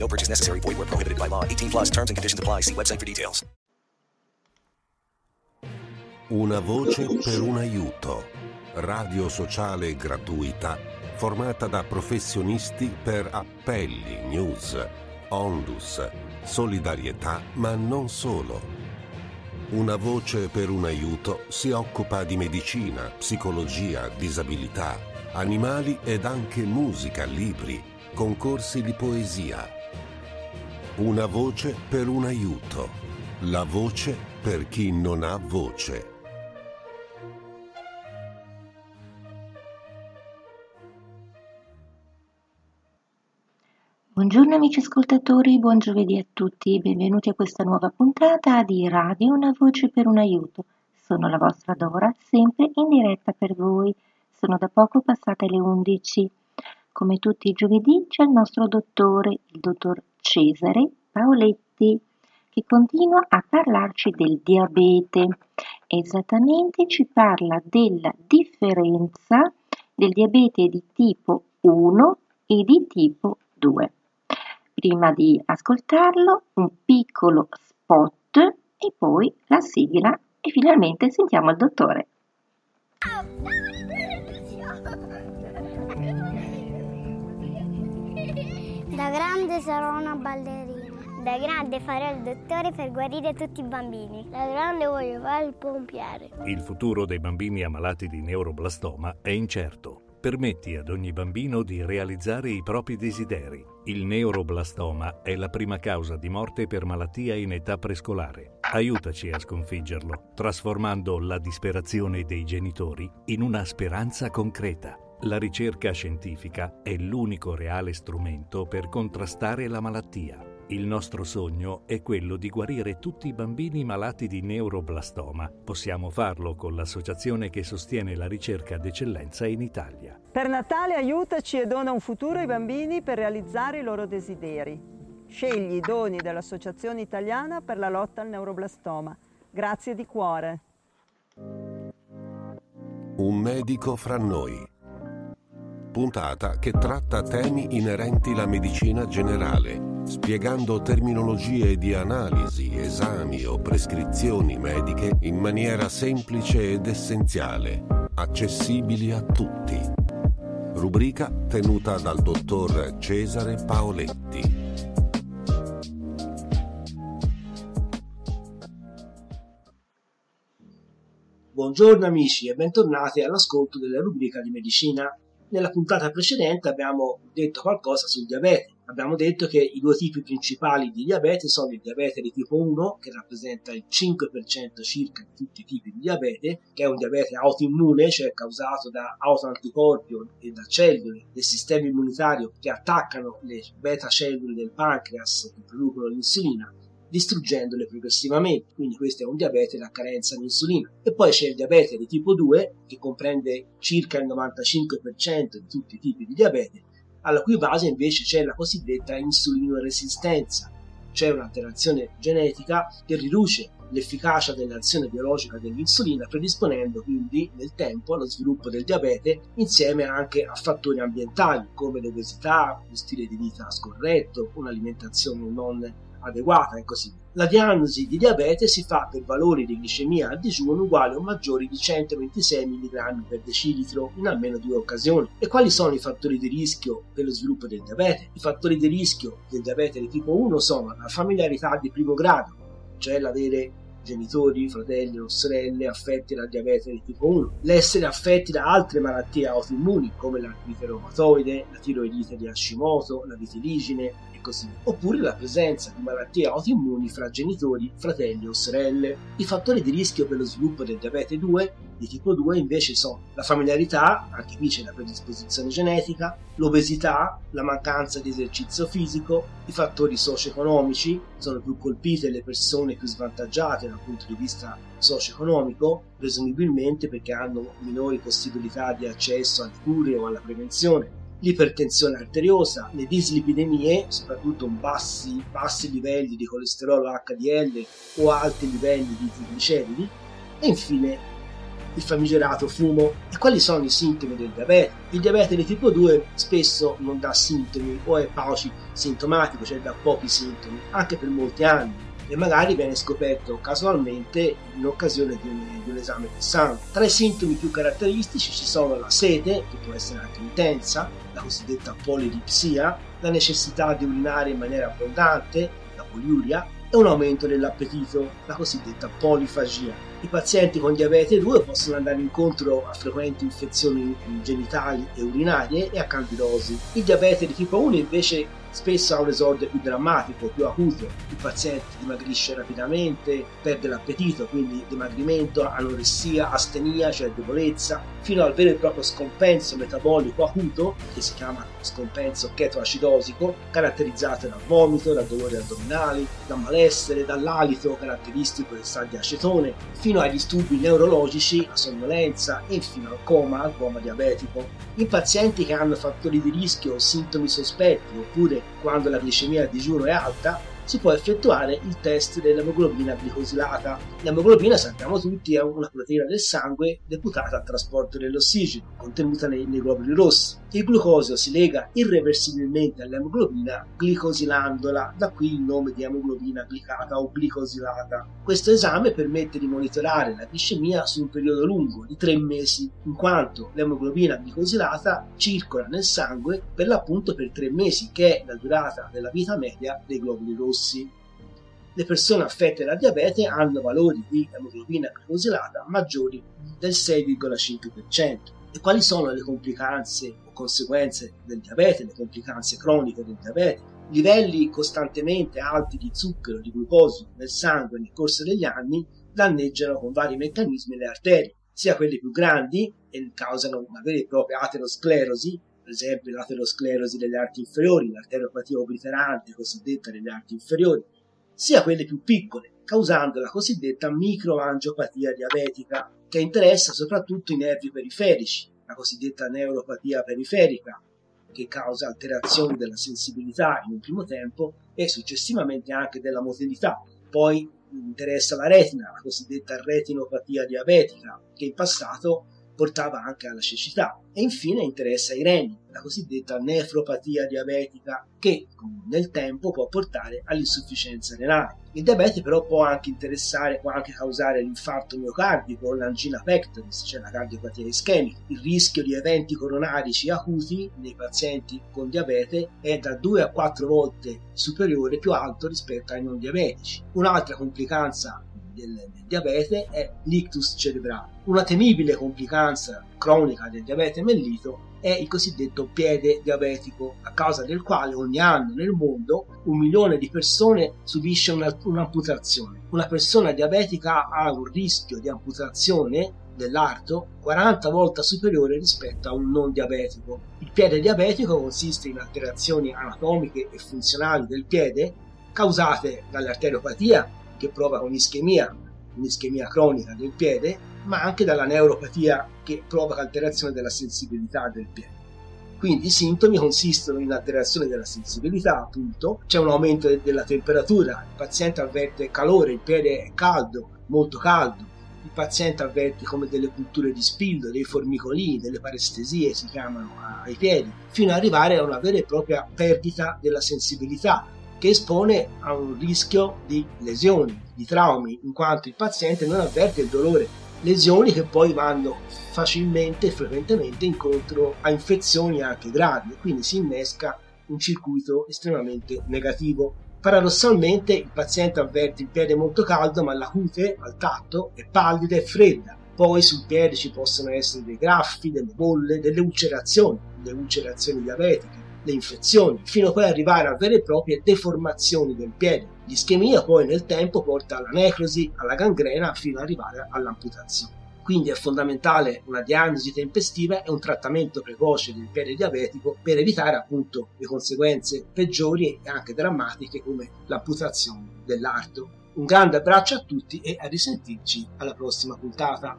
No purchase necessary. Void where prohibited by law. 18 plus terms and conditions apply. See website for details. Una voce per un aiuto. Radio sociale gratuita formata da professionisti per appelli, news, onlus, solidarietà, ma non solo. Una voce per un aiuto si occupa di medicina, psicologia, disabilità, animali ed anche musica, libri, concorsi di poesia. Una voce per un aiuto. La voce per chi non ha voce. Buongiorno amici ascoltatori, buon giovedì a tutti, benvenuti a questa nuova puntata di Radio Una Voce per un Aiuto. Sono la vostra Dora, sempre in diretta per voi. Sono da poco passate le 11. Come tutti i giovedì c'è il nostro dottore, il dottor Cesare Paoletti, che continua a parlarci del diabete. Esattamente ci parla della differenza del diabete di tipo 1 e di tipo 2. Prima di ascoltarlo, un piccolo spot e poi la sigla e finalmente sentiamo il dottore. Da grande sarò una ballerina. Da grande farò il dottore per guarire tutti i bambini. Da grande voglio fare il pompiere. Il futuro dei bambini ammalati di neuroblastoma è incerto. Permetti ad ogni bambino di realizzare i propri desideri. Il neuroblastoma è la prima causa di morte per malattia in età prescolare. Aiutaci a sconfiggerlo, trasformando la disperazione dei genitori in una speranza concreta. La ricerca scientifica è l'unico reale strumento per contrastare la malattia. Il nostro sogno è quello di guarire tutti i bambini malati di neuroblastoma. Possiamo farlo con l'associazione che sostiene la ricerca d'eccellenza in Italia. Per Natale aiutaci e dona un futuro ai bambini per realizzare i loro desideri. Scegli i doni dell'Associazione Italiana per la lotta al neuroblastoma. Grazie di cuore. Un medico fra noi. Puntata che tratta temi inerenti alla medicina generale spiegando terminologie di analisi, esami o prescrizioni mediche in maniera semplice ed essenziale, accessibili a tutti. Rubrica tenuta dal dottor Cesare Paoletti. Buongiorno amici e bentornati all'ascolto della rubrica di medicina. Nella puntata precedente abbiamo detto qualcosa sul diabete. Abbiamo detto che i due tipi principali di diabete sono il diabete di tipo 1, che rappresenta il 5% circa di tutti i tipi di diabete, che è un diabete autoimmune, cioè causato da autoanticorpi e da cellule del sistema immunitario che attaccano le beta cellule del pancreas che producono l'insulina distruggendole progressivamente. Quindi questo è un diabete da carenza di insulina. E poi c'è il diabete di tipo 2 che comprende circa il 95% di tutti i tipi di diabete alla cui base invece c'è la cosiddetta insulinoresistenza, cioè un'alterazione genetica che riduce l'efficacia dell'azione biologica dell'insulina, predisponendo quindi nel tempo allo sviluppo del diabete insieme anche a fattori ambientali come l'obesità, lo stile di vita scorretto, un'alimentazione non adeguata e così via. La diagnosi di diabete si fa per valori di glicemia a digiuno uguali o maggiori di 126 mg per decilitro in almeno due occasioni. E quali sono i fattori di rischio per lo sviluppo del diabete? I fattori di rischio del diabete di tipo 1 sono la familiarità di primo grado, cioè l'avere genitori, fratelli o sorelle affetti da diabete di tipo 1, l'essere affetti da altre malattie autoimmuni come l'artrite reumatoide, la tiroidite di Hashimoto, la vitiligine, così, oppure la presenza di malattie autoimmuni fra genitori, fratelli o sorelle. I fattori di rischio per lo sviluppo del diabete 2 di tipo 2 invece sono la familiarità, anche qui c'è la predisposizione genetica, l'obesità, la mancanza di esercizio fisico, i fattori socio-economici, sono più colpite le persone più svantaggiate dal punto di vista socio-economico, presumibilmente perché hanno minori possibilità di accesso alle cure o alla prevenzione l'ipertensione arteriosa, le dislipidemie, soprattutto bassi, bassi livelli di colesterolo HDL o alti livelli di trigliceridi, e infine il famigerato fumo. E quali sono i sintomi del diabete? Il diabete di tipo 2 spesso non dà sintomi o è pauci sintomatico, cioè dà pochi sintomi, anche per molti anni e magari viene scoperto casualmente in occasione di un, di un esame del sangue. Tra i sintomi più caratteristici ci sono la sete, che può essere anche intensa, la cosiddetta polidipsia, la necessità di urinare in maniera abbondante, la poliuria, e un aumento dell'appetito, la cosiddetta polifagia. I pazienti con diabete 2 possono andare incontro a frequenti infezioni genitali e urinarie e a candidosi. Il diabete di tipo 1 invece spesso ha un esordio più drammatico, più acuto. Il paziente dimagrisce rapidamente, perde l'appetito, quindi dimagrimento, anoressia, astenia, cioè debolezza, fino al vero e proprio scompenso metabolico acuto, che si chiama scompenso chetoacidosico, caratterizzato dal vomito, dal dolore addominali, dal malessere, dall'alito caratteristico del sal di acetone, fino ai disturbi neurologici, la sonnolenza e fino al coma, al coma diabetico. In pazienti che hanno fattori di rischio o sintomi sospetti oppure quando la glicemia a digiuno è alta, si può effettuare il test dell'emoglobina glicosilata. L'emoglobina, sappiamo tutti, è una proteina del sangue deputata al trasporto dell'ossigeno, contenuta nei, nei globuli rossi. Il glucosio si lega irreversibilmente all'emoglobina glicosilandola, da qui il nome di emoglobina glicata o glicosilata. Questo esame permette di monitorare la glicemia su un periodo lungo di tre mesi, in quanto l'emoglobina glicosilata circola nel sangue per l'appunto per tre mesi, che è la durata della vita media dei globuli rossi rossi. Le persone affette da diabete hanno valori di emoglobina glicosilata maggiori del 6,5%. E quali sono le complicanze o conseguenze del diabete, le complicanze croniche del diabete? Livelli costantemente alti di zucchero, di glucosio nel sangue nel corso degli anni danneggiano con vari meccanismi le arterie, sia quelle più grandi e causano una vera e propria aterosclerosi, per esempio l'aterosclerosi delle arti inferiori, l'arteriopatia obliterante cosiddetta delle arti inferiori, sia quelle più piccole, causando la cosiddetta microangiopatia diabetica, che interessa soprattutto i nervi periferici, la cosiddetta neuropatia periferica, che causa alterazioni della sensibilità in un primo tempo e successivamente anche della motilità. Poi interessa la retina, la cosiddetta retinopatia diabetica, che in passato portava anche alla cecità e infine interessa i reni, la cosiddetta nefropatia diabetica che nel tempo può portare all'insufficienza renale. Il diabete però può anche interessare, può anche causare l'infarto miocardico o l'angina pectoris, cioè la cardiopatia ischemica. Il rischio di eventi coronarici acuti nei pazienti con diabete è da 2 a 4 volte superiore, più alto rispetto ai non diabetici. Un'altra complicanza del, del diabete è l'ictus cerebrale. Una temibile complicanza cronica del diabete mellito è il cosiddetto piede diabetico, a causa del quale ogni anno nel mondo un milione di persone subisce una, un'amputazione. Una persona diabetica ha un rischio di amputazione dell'arto 40 volte superiore rispetto a un non diabetico. Il piede diabetico consiste in alterazioni anatomiche e funzionali del piede causate dall'arteriopatia che provoca un'ischemia, un'ischemia cronica del piede, ma anche dalla neuropatia che provoca alterazione della sensibilità del piede. Quindi i sintomi consistono in alterazione della sensibilità, appunto, c'è un aumento della temperatura, il paziente avverte calore, il piede è caldo, molto caldo, il paziente avverte come delle punture di spillo, dei formicolini, delle parestesie si chiamano ai piedi, fino ad arrivare a una vera e propria perdita della sensibilità, che espone a un rischio di lesioni, di traumi, in quanto il paziente non avverte il dolore. Lesioni che poi vanno facilmente e frequentemente incontro a infezioni anche gravi, quindi si innesca un circuito estremamente negativo. Paradossalmente il paziente avverte il piede molto caldo ma la cute al tatto è pallida e fredda. Poi sul piede ci possono essere dei graffi, delle bolle, delle ulcerazioni, le ulcerazioni diabetiche, le infezioni, fino poi ad arrivare a vere e proprie deformazioni del piede. L'ischemia poi nel tempo porta alla necrosi, alla gangrena, fino ad arrivare all'amputazione. Quindi è fondamentale una diagnosi tempestiva e un trattamento precoce del piede diabetico per evitare appunto le conseguenze peggiori e anche drammatiche come l'amputazione dell'arto. Un grande abbraccio a tutti e a risentirci alla prossima puntata.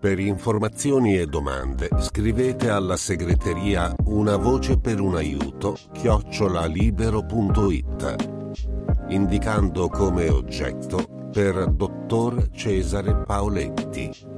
Per informazioni e domande scrivete alla segreteria Una voce per un aiuto chiocciolalibero.it indicando come oggetto per Dottor Cesare Paoletti.